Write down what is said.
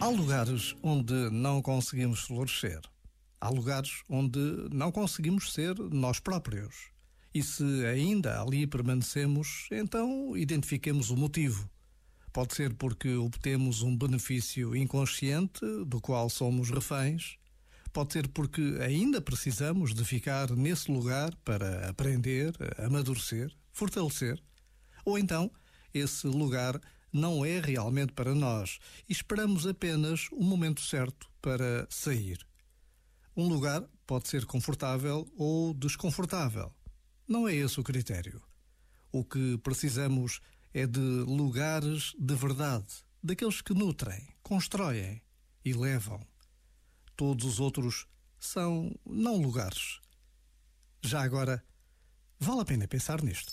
Há lugares onde não conseguimos florescer. Há lugares onde não conseguimos ser nós próprios. E se ainda ali permanecemos, então identifiquemos o motivo. Pode ser porque obtemos um benefício inconsciente do qual somos reféns. Pode ser porque ainda precisamos de ficar nesse lugar para aprender, amadurecer, fortalecer. Ou então, esse lugar não é realmente para nós e esperamos apenas o momento certo para sair. Um lugar pode ser confortável ou desconfortável. Não é esse o critério. O que precisamos é de lugares de verdade, daqueles que nutrem, constroem e levam. Todos os outros são não lugares. Já agora, vale a pena pensar nisto.